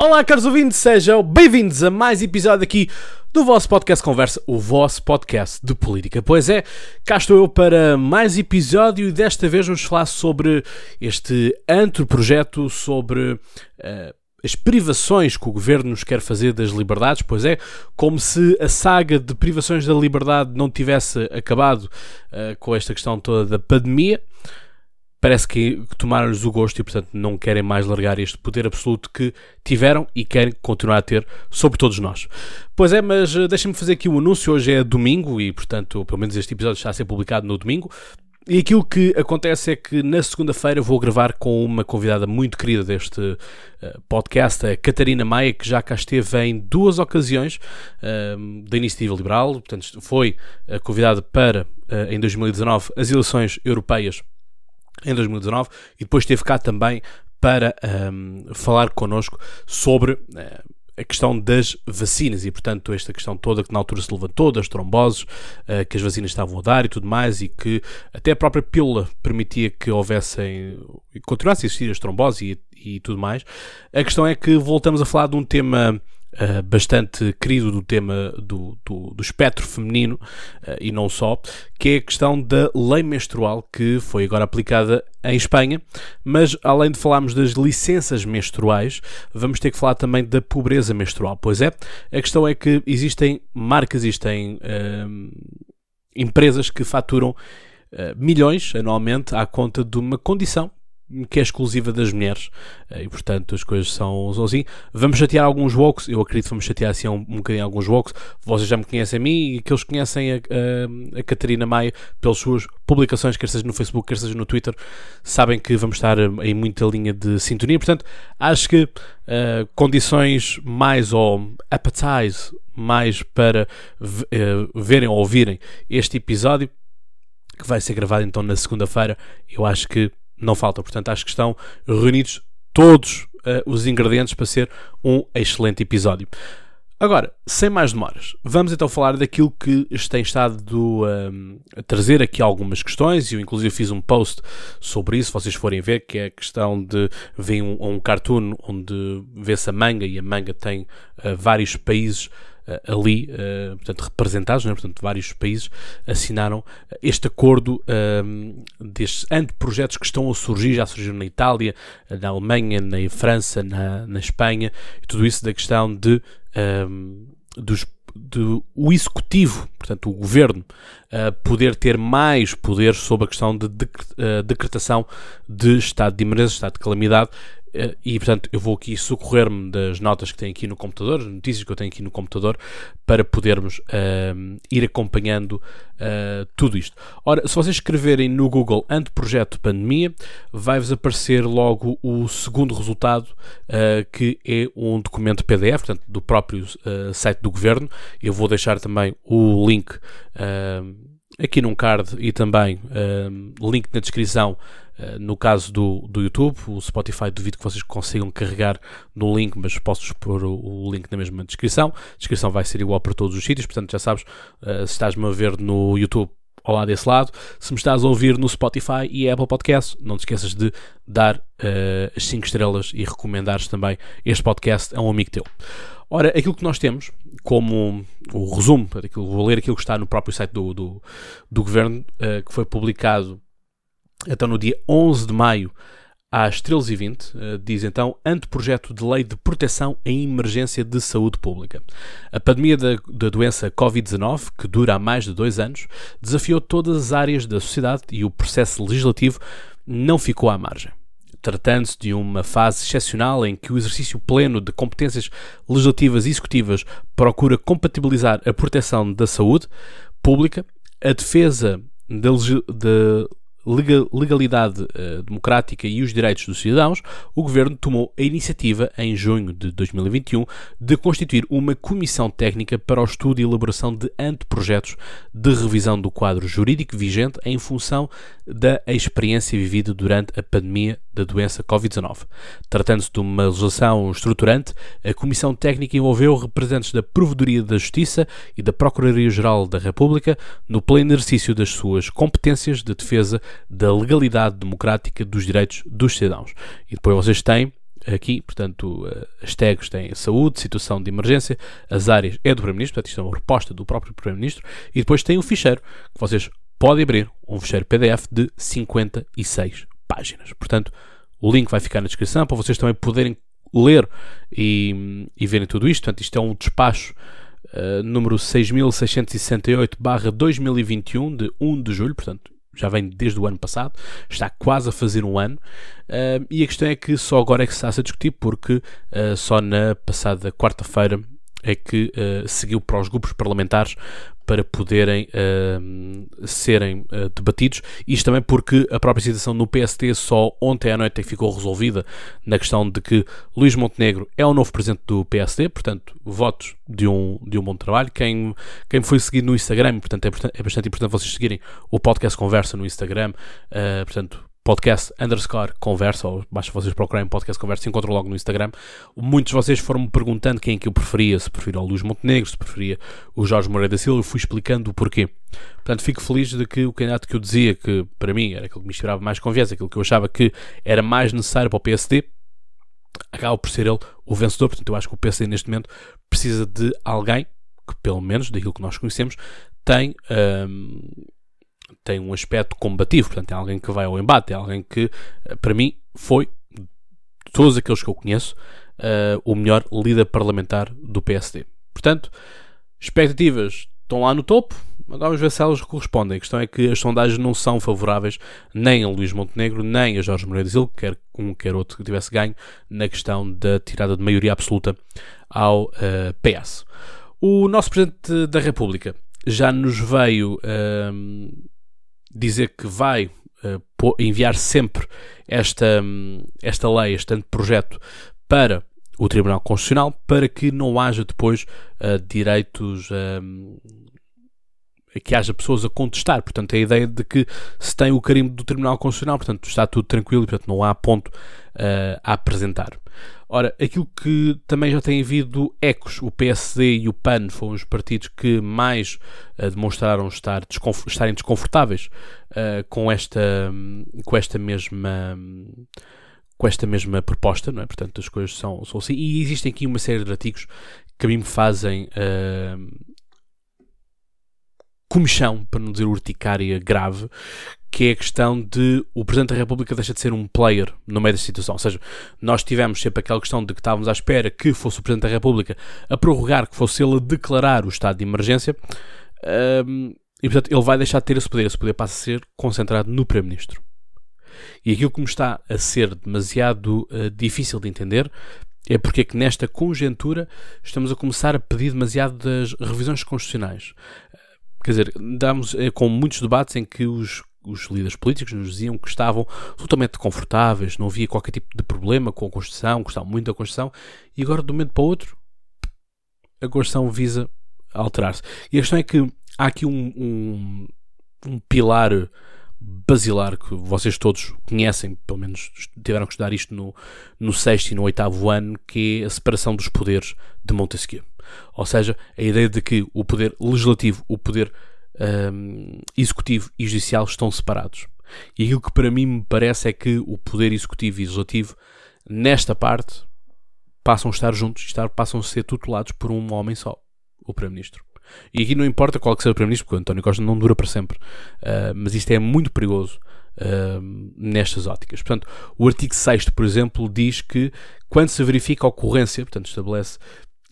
Olá, caros ouvintes, sejam bem-vindos a mais episódio aqui do vosso podcast Conversa, o vosso podcast de política. Pois é, cá estou eu para mais episódio e desta vez vamos falar sobre este antro projeto, sobre uh, as privações que o governo nos quer fazer das liberdades. Pois é, como se a saga de privações da liberdade não tivesse acabado uh, com esta questão toda da pandemia parece que tomaram-lhes o gosto e, portanto, não querem mais largar este poder absoluto que tiveram e querem continuar a ter sobre todos nós. Pois é, mas uh, deixem-me fazer aqui um anúncio. Hoje é domingo e, portanto, pelo menos este episódio está a ser publicado no domingo. E aquilo que acontece é que na segunda-feira vou gravar com uma convidada muito querida deste uh, podcast, a Catarina Maia, que já cá esteve em duas ocasiões uh, da Iniciativa Liberal. Portanto, foi uh, convidada para, em 2019, as eleições europeias em 2019 e depois esteve cá também para um, falar connosco sobre uh, a questão das vacinas e, portanto, esta questão toda que na altura se levantou, das tromboses, uh, que as vacinas estavam a dar e tudo mais, e que até a própria pílula permitia que houvessem e continuassem a existir as tromboses e, e tudo mais. A questão é que voltamos a falar de um tema Uh, bastante querido do tema do, do, do espectro feminino uh, e não só, que é a questão da lei menstrual que foi agora aplicada em Espanha. Mas além de falarmos das licenças menstruais, vamos ter que falar também da pobreza menstrual. Pois é, a questão é que existem marcas, existem uh, empresas que faturam milhões anualmente à conta de uma condição que é exclusiva das mulheres eh, e portanto as coisas são, são assim. Vamos chatear alguns wokes, eu acredito que vamos chatear assim um, um bocadinho alguns wokes. Vocês já me conhecem a mim e que eles conhecem a, a, a, Catarina Maia pelas suas publicações, quer seja no Facebook, quer seja no Twitter, sabem que vamos estar eh, em muita linha de sintonia. Portanto, acho que uh, condições mais ou appetize mais para uh, verem ou ouvirem este episódio que vai ser gravado então na segunda-feira, eu acho que não falta. Portanto, acho que estão reunidos todos uh, os ingredientes para ser um excelente episódio. Agora, sem mais demoras, vamos então falar daquilo que tem estado um, a trazer aqui algumas questões. Eu, inclusive, fiz um post sobre isso. Se vocês forem ver, que é a questão de ver um, um cartoon onde vê-se a manga e a manga tem uh, vários países eh, ali, uh, portanto, representados, né? portanto, vários países assinaram este acordo um, destes anteprojetos que estão a surgir, já surgiram na Itália, na Alemanha, na França, na, na Espanha, e tudo isso da questão de, um, dos do o executivo, portanto o governo, uh, poder ter mais poder sobre a questão de decretação de estado de emergência, estado de calamidade, eh, e portanto eu vou aqui socorrer-me das notas que tenho aqui no computador, notícias que eu tenho aqui no computador, para podermos uh, ir acompanhando uh, tudo isto. Ora, se vocês escreverem no Google anteprojeto pandemia, vai-vos aparecer logo o segundo resultado, uh, que é um documento PDF, portanto, do próprio site do governo. Eu vou deixar também o link aqui num card e também link na descrição eh, no caso do, do YouTube, o Spotify duvido que vocês consigam carregar no link, mas posso pôr o, o link na mesma descrição. A descrição vai ser igual para todos os sítios, portanto já sabes, uh, se estás-me a ver no YouTube, lado desse lado. Se me estás a ouvir no Spotify e Apple Podcast, não te esqueças de dar uh, as 5 estrelas e recomendares também este podcast a um amigo teu. Ora, aquilo que nós temos como o resumo, vou ler aquilo que está no próprio site do, do, do governo, uh, que foi publicado então, no dia 11 de maio, às 13h20, eh, diz então anteprojeto de lei de proteção em emergência de saúde pública. A pandemia da, da doença Covid-19, que dura há mais de dois anos, desafiou todas as áreas da sociedade e o processo legislativo não ficou à margem. Tratando-se de uma fase excepcional em que o exercício pleno de competências legislativas e executivas procura compatibilizar a proteção da saúde pública, a defesa da, legalidade uh, democrática e os direitos dos cidadãos, o Governo tomou a iniciativa, em junho de 2021, de constituir uma comissão técnica para o estudo e elaboração de anteprojetos de revisão do quadro jurídico vigente em função da experiência vivida durante a pandemia da doença Covid-19. Tratando-se de uma legislação estruturante, a Comissão Técnica envolveu representantes da Provedoria da Justiça e da Procuradoria-Geral da República no pleno exercício das suas competências de defesa da legalidade democrática dos direitos dos cidadãos. E depois vocês têm aqui, portanto, as tags têm saúde, situação de emergência, as áreas é do Primeiro-Ministro, portanto, isto é uma proposta do próprio Primeiro-Ministro, e depois tem o ficheiro, que vocês podem abrir, um ficheiro PDF de 56 páginas. Portanto, o link vai ficar na descrição para vocês também poderem ler e, e verem tudo isto. Portanto, isto é um despacho uh, número 6668-2021 de 1 de julho, portanto, já vem desde o ano passado, está quase a fazer um ano, uh, e a questão é que só agora é que se está a discutir, porque uh, só na passada quarta-feira é que uh, seguiu para os grupos parlamentares para poderem uh, serem uh, debatidos. Isto também porque a própria situação no PST só ontem à noite é ficou resolvida na questão de que Luís Montenegro é o novo presidente do PST, portanto, votos de um, de um bom trabalho. Quem, quem foi seguido no Instagram, portanto, é, é bastante importante vocês seguirem o podcast Conversa no Instagram, portanto, podcast underscore conversa, ou basta vocês procurarem podcast conversa, encontram logo no Instagram. Muitos de vocês foram-me perguntando quem é que eu preferia, se preferia o Luís Montenegro, se preferia o Jorge Moreira da Silva, eu fui explicando o porquê. Portanto, fico feliz de que o candidato que eu dizia que para mim era aquele que me inspirava mais confiança, aquilo que eu achava que era mais necessário para o PSD, acaba por ser ele o vencedor. Portanto, eu acho que o PSD neste momento precisa de alguém que, pelo menos daquilo que nós conhecemos, tem. Hum, tem um aspecto combativo, portanto, é alguém que vai ao embate, é alguém que, eh, para mim, foi, de todos aqueles que eu conheço, uh, o melhor líder parlamentar do PSD. Portanto, expectativas estão lá no topo, agora vamos ver se elas correspondem. A questão é que as sondagens não são favoráveis nem a Luís Montenegro, nem a Jorge Moreira Silva, quer um quer outro que tivesse ganho, na questão da tirada de maioria absoluta ao uh, eh, PS. O nosso Presidente da República já nos veio uh, dizer que vai uh, enviar sempre esta, um, esta lei, este projeto para o Tribunal Constitucional para que não haja depois uh, direitos. Um, que haja pessoas a contestar. Portanto, a ideia de que se tem o carimbo do Tribunal Constitucional, portanto, está tudo tranquilo e, portanto, não há ponto uh, a apresentar. Ora, aquilo que também já tem havido ecos, o PSD e o PAN foram os partidos que mais uh, demonstraram estar desconf estarem desconfortáveis uh, com, esta, com esta mesma com esta mesma proposta, não é? Portanto, as coisas são, são assim. E existem aqui uma série de artigos que a mim me fazem uh, comichão, para não dizer urticária grave, que é a questão de o Presidente da República deixa de ser um player no meio da situação. Ou seja, nós tivemos sempre aquela questão de que estávamos à espera que fosse o Presidente da República a prorrogar, que fosse ele a declarar o estado de emergência, um, e portanto ele vai deixar de ter esse poder. Esse poder passa a ser concentrado no Primeiro-Ministro. E aquilo que me está a ser demasiado uh, difícil de entender é porque é que nesta conjuntura estamos a começar a pedir demasiado das revisões constitucionais. Quer dizer, damos eh, com muitos debates em que os os líderes políticos nos diziam que estavam totalmente confortáveis, não havia qualquer tipo de problema com a Constituição, gostavam muito da Constituição, e agora de um momento para o outro a Constituição visa alterar-se. E a questão é que há aqui um, um, um pilar basilar que vocês todos conhecem, pelo menos tiveram que estudar isto no, no sexto e no oitavo ano, que é a separação dos poderes de Montesquieu. Ou seja, a ideia de que o poder legislativo, o poder um, executivo e judicial estão separados. E aquilo que para mim me parece é que o poder executivo e legislativo, nesta parte, passam a estar juntos, passam a ser tutelados por um homem só, o Primeiro-Ministro. E aqui não importa qual que seja o Primeiro-Ministro, porque o António Costa não dura para sempre. Uh, mas isto é muito perigoso uh, nestas óticas. Portanto, o artigo 6, por exemplo, diz que quando se verifica a ocorrência, portanto, estabelece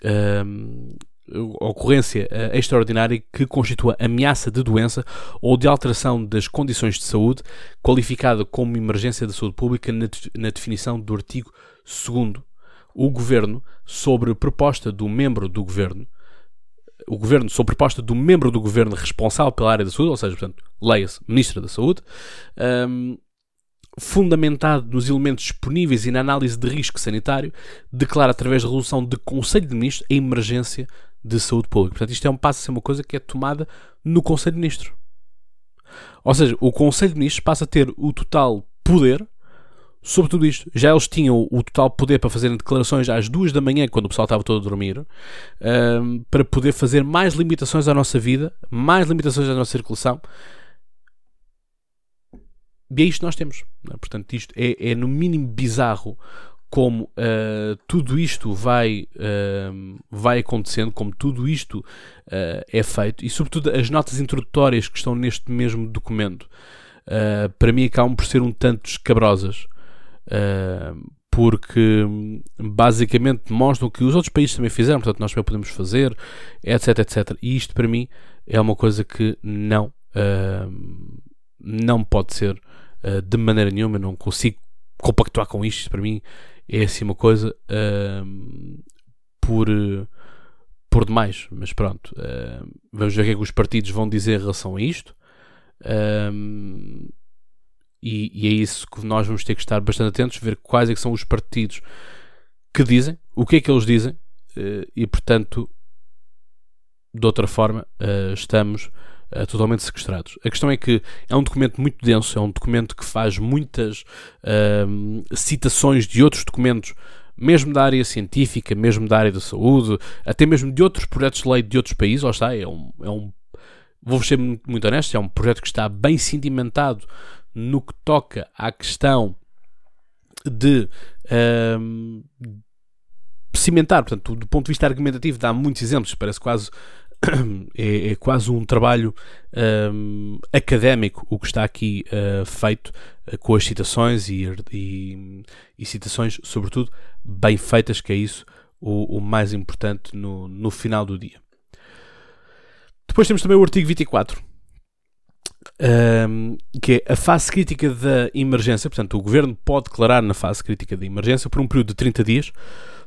uh, ocorrência extraordinária que constitua ameaça de doença ou de alteração das condições de saúde, qualificada como emergência da saúde pública na, na definição do artigo 2 o Governo, sobre proposta do membro do Governo, o Governo, sob proposta do membro do Governo responsável pela área da saúde, ou seja, portanto, leia-se Ministra da Saúde, um, fundamentado nos elementos disponíveis e na análise de risco sanitário, declara através da resolução de Conselho de Ministros a emergência de saúde pública. Portanto, isto é um passo a ser uma coisa que é tomada no Conselho de Ministros. Ou seja, o Conselho de Ministros passa a ter o total poder sobre tudo isto. Já eles tinham o total poder para fazerem declarações às duas da manhã, quando o pessoal estava todo a dormir, um, para poder fazer mais limitações à nossa vida, mais limitações à nossa circulação. E é isto que nós temos. É? Portanto, isto é, é, no mínimo bizarro como uh, tudo isto vai, uh, vai acontecendo, como tudo isto uh, é feito e, sobretudo, as notas introdutórias que estão neste mesmo documento, para mim acabam por ser um tanto escabrosas, porque basicamente mostram que os outros países também fizeram, portanto, nós também podemos fazer, etc, etc. E isto, para mim, é uma coisa que não, não pode ser de maneira nenhuma, eu não consigo compactuar com isto, para mim é assim uma coisa uh, por, por demais. Mas pronto, uh, vamos ver o que é que os partidos vão dizer em relação a isto. E, e, é isso que nós vamos ter que estar bastante atentos, ver quais é que são os partidos que dizem, o que é que eles dizem, eh, e portanto, de outra forma, eh, estamos uh, totalmente sequestrados. A questão é que é um documento muito denso, é um documento que faz muitas uh, citações de outros documentos, mesmo da área científica, mesmo da área da saúde, até mesmo de outros projetos de lei de outros países. Lá está, é um. É um vou ser muito, muito honesto, é um projeto que está bem sedimentado no que toca à questão de. Um, cimentar, portanto, do ponto de vista argumentativo, dá muitos exemplos, parece quase é, é, quase um trabalho um, académico o que está aqui uh, feito uh, com as citações e, e, e, citações, sobretudo, bem feitas, que é isso o, o mais importante no, no final do dia. Depois temos também o artigo 24, um, que é a fase crítica da emergência. Portanto, o governo pode declarar na fase crítica da emergência por um período de 30 dias,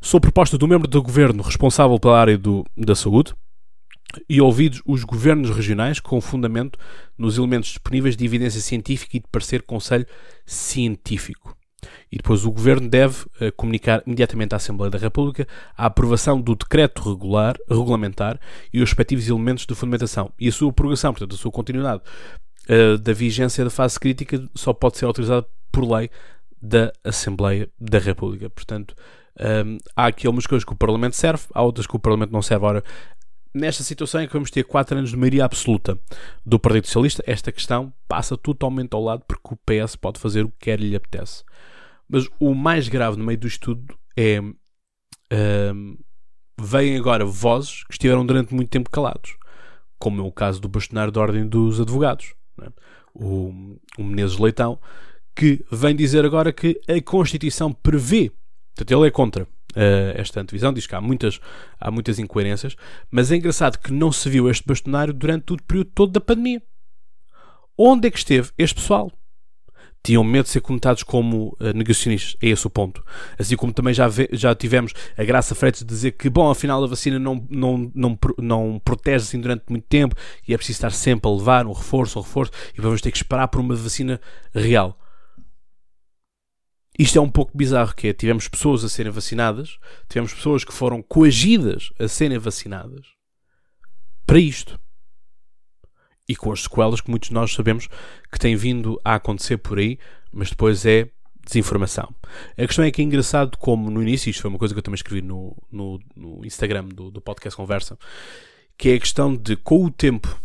sob proposta do membro do governo responsável pela área do, da saúde e ouvidos os governos regionais com fundamento nos elementos disponíveis de evidência científica e de parecer conselho científico. E depois o Governo deve uh, comunicar imediatamente à Assembleia da República a aprovação do decreto regular, regulamentar e os respectivos elementos de fundamentação. E a sua prorrogação, portanto, a sua continuidade uh, da vigência da fase crítica só pode ser autorizada por lei da Assembleia da República. Portanto, um, ehm, há aqui algumas coisas que o Parlamento serve, há outras que o Parlamento não serve. Ora, nesta situação em que vamos ter 4 anos de maioria absoluta do Partido Socialista, esta questão passa totalmente ao lado porque o PS pode fazer o que quer lhe apetece. Mas o mais grave no meio do estudo é. Um, vêm agora vozes que estiveram durante muito tempo calados, como é o caso do bastonário da Ordem dos Advogados, é? o, o Menezes Leitão, que vem dizer agora que a Constituição prevê, portanto, ele é contra uh, esta antevisão, diz que há muitas, há muitas incoerências, mas é engraçado que não se viu este bastonário durante o período todo da pandemia. Onde é que esteve este pessoal? Tinham medo de ser conotados como uh, negacionistas, é esse o ponto. Assim como também já, já tivemos a Graça Freitas dizer que, bom, afinal a vacina não, não, não, não protege assim durante muito tempo e é preciso estar sempre a levar um reforço, um reforço, e vamos ter que esperar por uma vacina real. Isto é um pouco bizarro, que é, tivemos pessoas a serem vacinadas, tivemos pessoas que foram coagidas a serem vacinadas para isto. E com as sequelas que muitos de nós sabemos que têm vindo a acontecer por aí, mas depois é desinformação. A questão é que é engraçado como no início, isto foi uma coisa que eu também escrevi no, no, no Instagram do, do podcast Conversa, que é a questão de, com o tempo,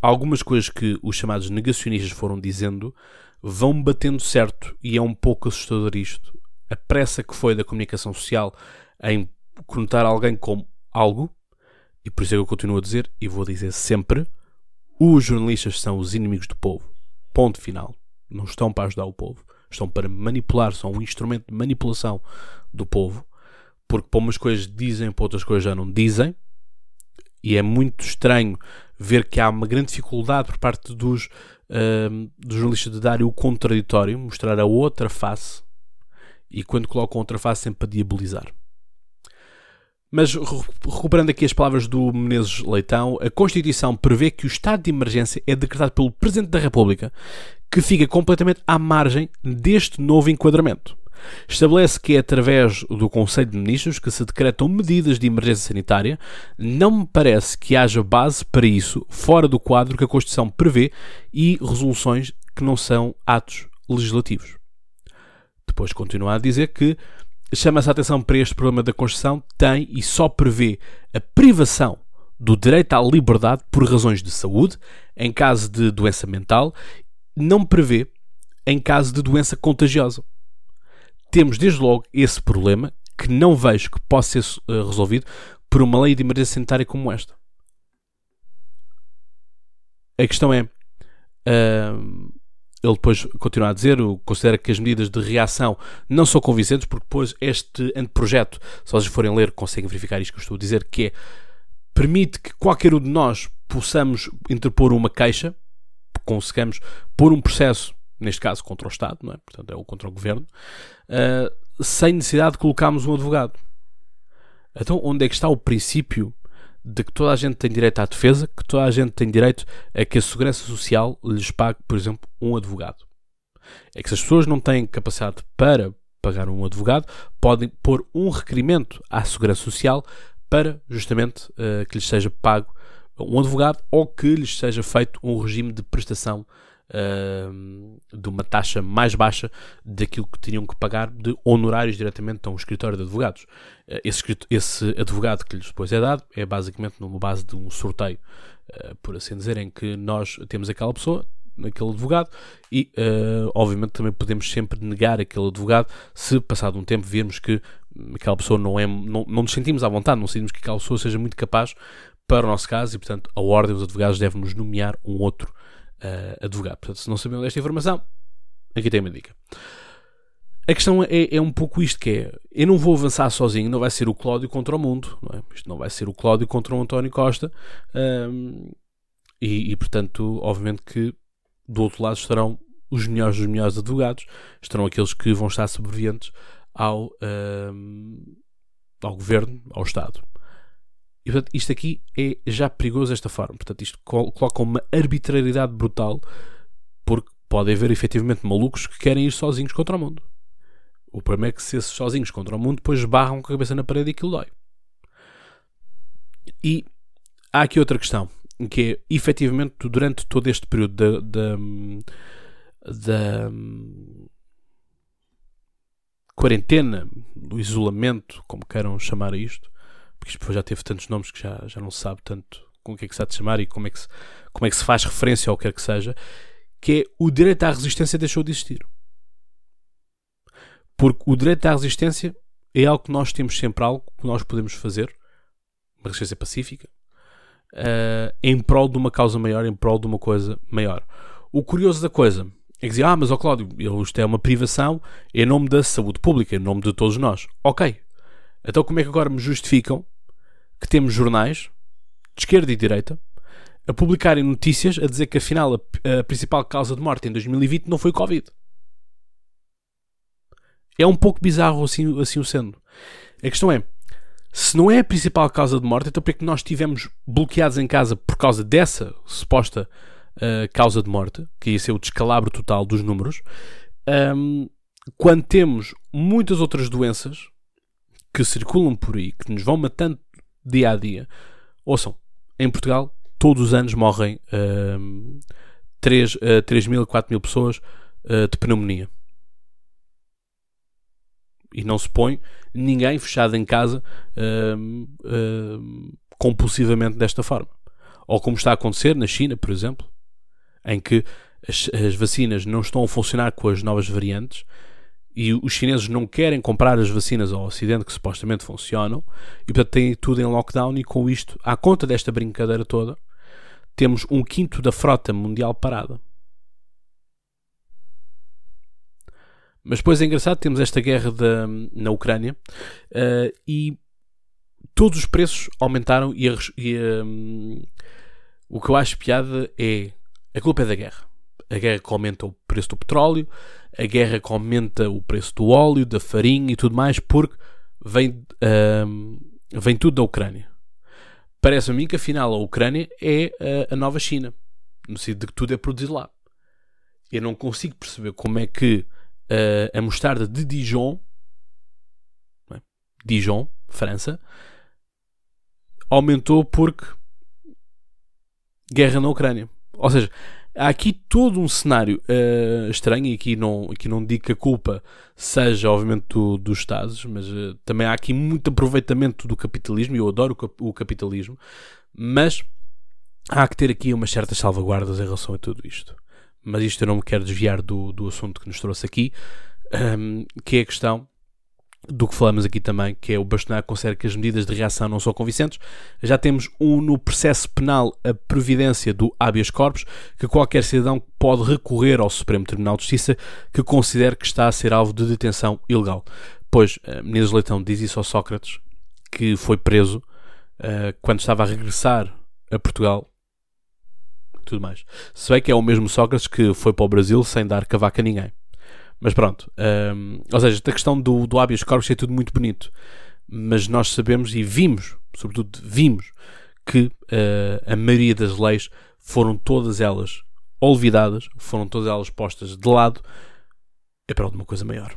algumas coisas que os chamados negacionistas foram dizendo vão batendo certo e é um pouco assustador isto. A pressa que foi da comunicação social em conotar alguém como algo, e por isso é que eu continuo a dizer, e vou dizer sempre, os jornalistas são os inimigos do povo. Ponto final. Não estão para ajudar o povo. Estão para manipular, são um instrumento de manipulação do povo, porque para umas coisas dizem, para outras coisas já não dizem, e é muito estranho ver que há uma grande dificuldade por parte dos uh, do jornalista de dar o contraditório, mostrar a outra face, e quando colocam outra face, sempre a diabolizar. Mas recuperando aqui as palavras do Menezes Leitão, a Constituição prevê que o estado de emergência é decretado pelo Presidente da República, que fica completamente à margem deste novo enquadramento. Estabelece que é através do Conselho de Ministros que se decretam medidas de emergência sanitária. Não me parece que haja base para isso fora do quadro que a Constituição prevê e resoluções que não são atos legislativos. Depois continua a dizer que chama-se a atenção para este problema da Constituição, tem e só prevê a privação do direito à liberdade por razões de saúde, em caso de doença mental, não prevê em caso de doença contagiosa temos desde logo esse problema que não vejo que possa ser uh, resolvido por uma lei de emergência sanitária como esta. A questão é. Uh, ele depois continua a dizer, considera que as medidas de reação não são convincentes, porque depois este anteprojeto, se vocês forem ler, conseguem verificar isto que eu estou a dizer, que é permite que qualquer um de nós possamos interpor uma queixa, consigamos pôr um processo, neste caso contra o Estado, não é? portanto é o contra o Governo, uh, sem necessidade de colocarmos um advogado. Então, onde é que está o princípio de que toda a gente tem direito à defesa, que toda a gente tem direito a que a Segurança Social lhes pague, por exemplo, um advogado? É que se as pessoas não têm capacidade para pagar um advogado, podem pôr um requerimento à Segurança Social para justamente uh, que lhes seja pago um advogado ou que lhes seja feito um regime de prestação de uma taxa mais baixa daquilo que tinham que pagar de honorários diretamente a um escritório de advogados. Uh, esse, esse, advogado que lhes depois é dado é basicamente numa base de um sorteio, uh, por assim dizer, em que nós temos aquela pessoa, aquele advogado e uh, obviamente também podemos sempre negar aquele advogado se passado um tempo virmos que aquela pessoa não é não, não nos sentimos à vontade, não sentimos que aquela pessoa seja muito capaz para o nosso caso e portanto a ordem dos advogados deve nos nomear um outro uh, advogado. Portanto, se não sabemos desta informação, aqui tem uma dica. A questão é, é, um pouco isto que é, eu não vou avançar sozinho, não vai ser o Cláudio contra o mundo, não é? Isto não vai ser o Cláudio contra o António Costa, um, e, e, portanto, obviamente que do outro lado estarão os melhores dos melhores advogados, estarão aqueles que vão estar sobreviventes ao, um, ao governo, ao Estado. E portanto, isto aqui é já perigoso desta forma. Portanto, isto coloca uma arbitrariedade brutal, porque pode haver efetivamente malucos que querem ir sozinhos contra o mundo. O problema é que se esses sozinhos contra o mundo depois barram com a cabeça na parede e aquilo dói. E há aqui outra questão, que é efetivamente durante todo este período da, da, da quarentena, do isolamento, como queiram chamar isto, porque isto já teve tantos nomes que já, já não se sabe tanto com o que é que se há de chamar e como é que se, como é que se faz referência ao que quer que seja, que é o direito à resistência deixou de existir. Porque o direito à resistência é algo que nós temos sempre algo que nós podemos fazer, uma resistência pacífica, uh, em prol de uma causa maior, em prol de uma coisa maior. O curioso da coisa é que dizia, ah, mas ó Cláudio, isto é uma privação em nome da saúde pública, em nome de todos nós. Ok. Então como é que agora me justificam que temos jornais de esquerda e direita a publicarem notícias a dizer que afinal a, a principal causa de morte em 2020 não foi o Covid. É um pouco bizarro assim, assim o sendo. A questão é, se não é a principal causa de morte, então porque é que nós estivemos bloqueados em casa por causa dessa suposta uh, causa de morte, que ia ser o descalabro total dos números, um, quando temos muitas outras doenças que circulam por aí, que nos vão matando dia a dia. Ouçam, em Portugal, todos os anos morrem uh, 3, uh, 3 mil, 4 mil pessoas uh, de pneumonia. E não se põe ninguém fechado em casa uh, compulsivamente desta forma. Ou como está a acontecer na China, por exemplo, em que as, as vacinas não estão a funcionar com as novas variantes e os chineses não querem comprar as vacinas ao Ocidente que supostamente funcionam e portanto têm tudo em lockdown e com isto, à conta desta brincadeira toda, temos um quinto da frota mundial parada. Mas depois é engraçado, temos esta guerra na Ucrânia uh, e todos os preços aumentaram e, a, e um, o que eu acho piada é a culpa é da guerra a guerra que aumenta o preço do petróleo, a guerra que aumenta o preço do óleo, da farinha e tudo mais, porque vem, vem tudo da Ucrânia. Parece a mim que afinal a Ucrânia é a, a nova China, no sentido de que tudo é produzido lá. Eu não consigo perceber como é que a mostarda de Dijon, é? Dijon, França, aumentou porque guerra na Ucrânia. Ou seja, há aqui todo um cenário uh, estranho, e aqui não, aqui não digo que a culpa seja, obviamente, do, dos Estados, mas uh, também há aqui muito aproveitamento do capitalismo, e eu adoro o, o, capitalismo, mas há que ter aqui umas certas salvaguardas em relação a tudo isto. Mas isto eu não me quero desviar do, do assunto que nos trouxe aqui. um, que é a questão do que falamos aqui também, que é o Bastonar considera que as medidas de reação não são convincentes. Já temos um no processo penal a previdência do habeas corpus, que qualquer cidadão pode recorrer ao Supremo Tribunal de Justiça que considere que está a ser alvo de detenção ilegal. Pois, uh, Menezes Leitão diz isso ao Sócrates, que foi preso uh, quando estava a regressar a Portugal tudo mais. Se bem que é o mesmo Sócrates que foi para o Brasil sem dar cavaca a ninguém. Mas pronto, um, ou seja, esta questão do, do habeas corpus é tudo muito bonito, mas nós sabemos e vimos, sobretudo vimos, que uh, a maioria das leis foram todas elas olvidadas, foram todas elas postas de lado, é para alguma coisa maior.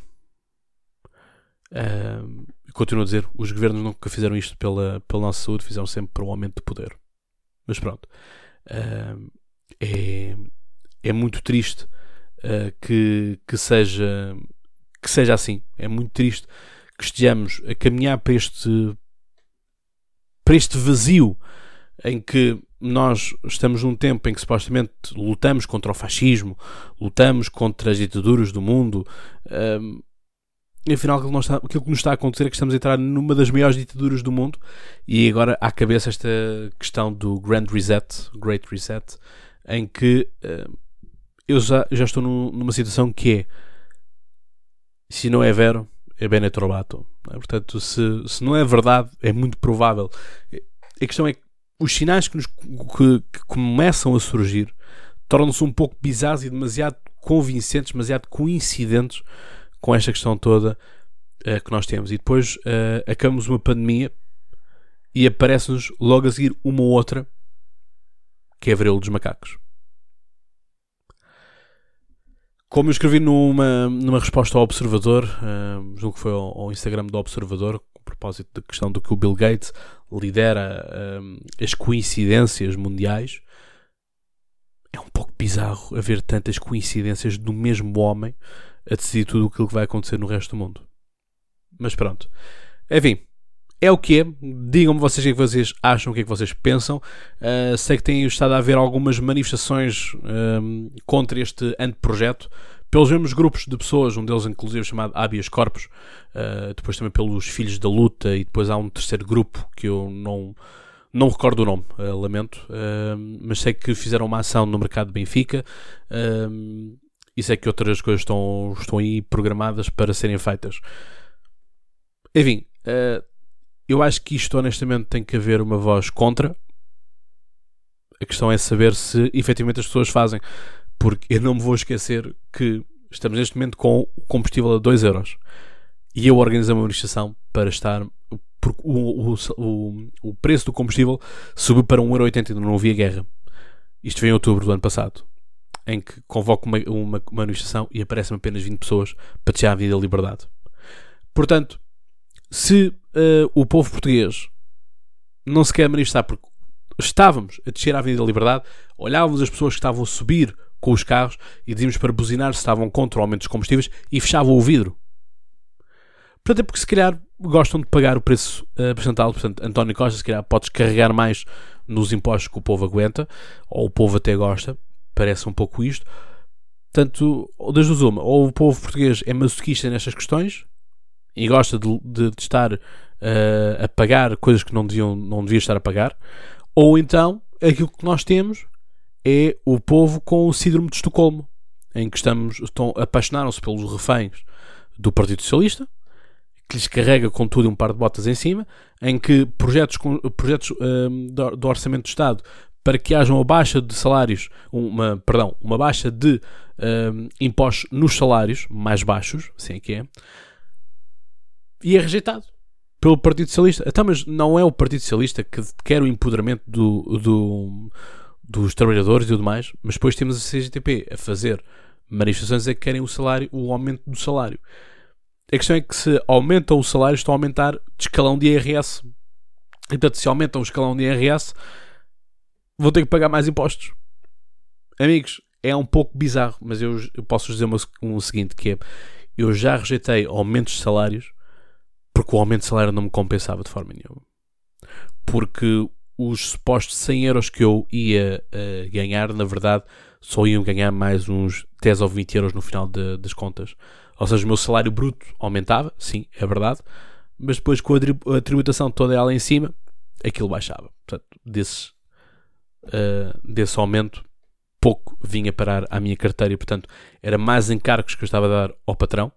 Uh, continuo a dizer, os governos nunca fizeram isto pela, pela nossa saúde, fizeram sempre para o aumento de poder. Mas pronto, uh, é, é muito triste uh, que, que, seja, que seja assim. É muito triste que estejamos a caminhar para este, para este vazio em que nós estamos num tempo em que supostamente lutamos contra o fascismo, lutamos contra as ditaduras do mundo. Um, e afinal, aquilo, está, aquilo que nos está a acontecer é que estamos a entrar numa das maiores ditaduras do mundo. E agora à cabeça esta questão do Grand Reset, Great Reset, em que uh, eu já, já estou numa situação que é se não é vero, é bene trovato. É? Portanto, se, se não é verdade, é muito provável. A questão é que os sinais que, nos, que, que começam a surgir tornam-se um pouco bizarros e demasiado convincentes, demasiado coincidentes com esta questão toda uh, que nós temos. E depois uh, acabamos uma pandemia e aparece-nos logo a seguir uma outra que é a dos macacos. Como eu escrevi numa, numa resposta ao Observador, uh, julgo que foi ao, ao, Instagram do Observador, com propósito da questão do que o Bill Gates lidera uh, as coincidências mundiais, é um pouco bizarro haver tantas coincidências do mesmo homem a decidir tudo aquilo que vai acontecer no resto do mundo. Mas pronto. Enfim, é o que é. Digam-me vocês o que, é que vocês acham, o que é que vocês pensam. Uh, sei que têm estado a haver algumas manifestações um, contra este anteprojeto pelos mesmos grupos de pessoas, um deles inclusive chamado Habeas Corpus, uh, depois também pelos Filhos da Luta e depois há um terceiro grupo que eu não, não recordo o nome, uh, lamento, mas sei que fizeram uma ação no mercado de Benfica e sei que outras coisas estão, estão aí programadas para serem feitas. Enfim, eu acho que isto, honestamente, tem que haver uma voz contra. A questão é saber se efetivamente as pessoas fazem. Porque eu não me vou esquecer que estamos neste momento com o combustível a 2 euros. E eu organizei uma manifestação para estar. Porque o, o, o, o preço do combustível subiu para 1,80€ e não havia guerra. Isto foi em outubro do ano passado. Em que convoco uma, uma, uma manifestação e aparecem apenas 20 pessoas para deixar a vida liberdade. Portanto, se uh, o povo português não se quer manifestar porque estávamos a descer a Avenida da Liberdade, olhávamos as pessoas que estavam a subir com os carros e dizíamos para buzinar se estavam contra o aumento dos combustíveis e fechavam o vidro. Portanto, é porque se calhar gostam de pagar o preço uh, bastante alto. Portanto, António Costa, se calhar podes carregar mais nos impostos que o povo aguenta, ou o povo até gosta, parece um pouco isto. Portanto, das duas uma, ou o povo português é masoquista nestas questões, e gosta de, de, de estar uh, a pagar coisas que não, deviam, não devia estar a pagar, ou então aquilo que nós temos é o povo com o síndrome de Estocolmo, em que estamos, estão, apaixonaram-se pelos reféns do Partido Socialista, que lhes carrega com tudo um par de botas em cima, em que projetos, projetos uh, do, do, Orçamento do Estado para que haja uma baixa de salários, uma, perdão, uma baixa de uh, impostos nos salários mais baixos, assim é que é, e é rejeitado pelo Partido Socialista. Então, mas não é o Partido Socialista que quer o empoderamento do, do, dos trabalhadores e tudo mais, mas depois temos a CGTP a fazer manifestações a que querem o salário, o aumento do salário. A questão é que se aumentam o salário, estão a aumentar de escalão de IRS. E, portanto, se aumentam o escalão de IRS, vão ter que pagar mais impostos. Amigos, é um pouco bizarro, mas eu, eu posso dizer um, um seguinte, que é, eu já rejeitei aumentos de salários porque o aumento de salário não me compensava de forma nenhuma. Porque os supostos 100 euros que eu ia uh, ganhar, na verdade, só iam ganhar mais uns 10 ou 20 euros no final de, das contas. Ou seja, o meu salário bruto aumentava, sim, é verdade, mas depois com a tributação toda ela em cima, aquilo baixava. Portanto, desse, uh, desse aumento, pouco vinha parar à minha carteira e, portanto, era mais encargos que eu estava a dar ao patrão.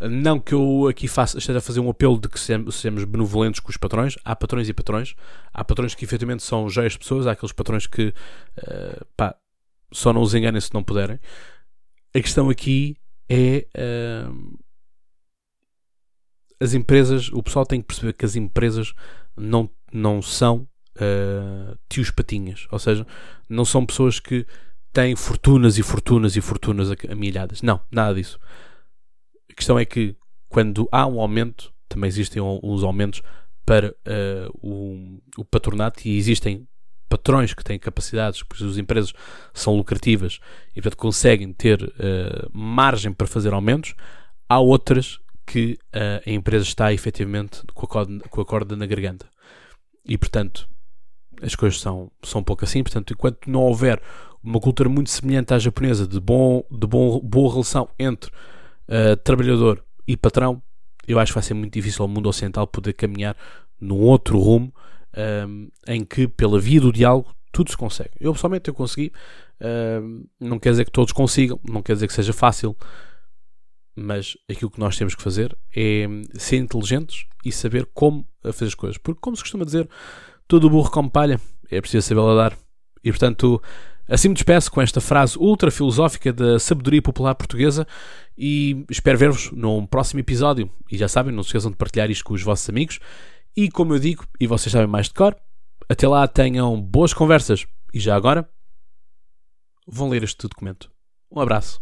Não que eu aqui faça, esteja a fazer um apelo de que sejamos benevolentes com os patrões. Há patrões e patrões. Há patrões que efetivamente são joias pessoas. Há aqueles patrões que uh, pá, só não os enganem se não puderem. A questão aqui é uh, as empresas, o pessoal tem que perceber que as empresas não, não são uh, tios patinhas, ou seja, não são pessoas que têm fortunas e fortunas e fortunas amilhadas. Não, nada disso. A questão é que quando há um aumento, também existem uns aumentos para uh, o, o patronato e existem patrões que têm capacidades, porque as empresas são lucrativas e portanto conseguem ter uh, margem para fazer aumentos, há outras que uh, a empresa está efetivamente com a, corda, com a corda na garganta. E portanto as coisas são, são um pouco assim. Portanto, enquanto não houver uma cultura muito semelhante à japonesa de, bom, de bom, boa relação entre uh, trabalhador e patrão, eu acho que vai ser muito difícil ao mundo ocidental poder caminhar num outro rumo um, em que, pela via do diálogo, tudo se consegue. Eu pessoalmente eu consegui. Um, não quer dizer que todos consigam, não quer dizer que seja fácil, mas aquilo que nós temos que fazer é ser inteligentes e saber como fazer as coisas. Porque, como se costuma dizer, todo burro como palha, é preciso saber ladar. E portanto, assim me despeço com esta frase ultra filosófica da sabedoria popular portuguesa e espero ver-vos num próximo episódio. E já sabem, não se esqueçam de partilhar isto com os vossos amigos. E como eu digo, e vocês sabem mais de cor, até lá tenham boas conversas. E já agora, vão ler este documento. Um abraço.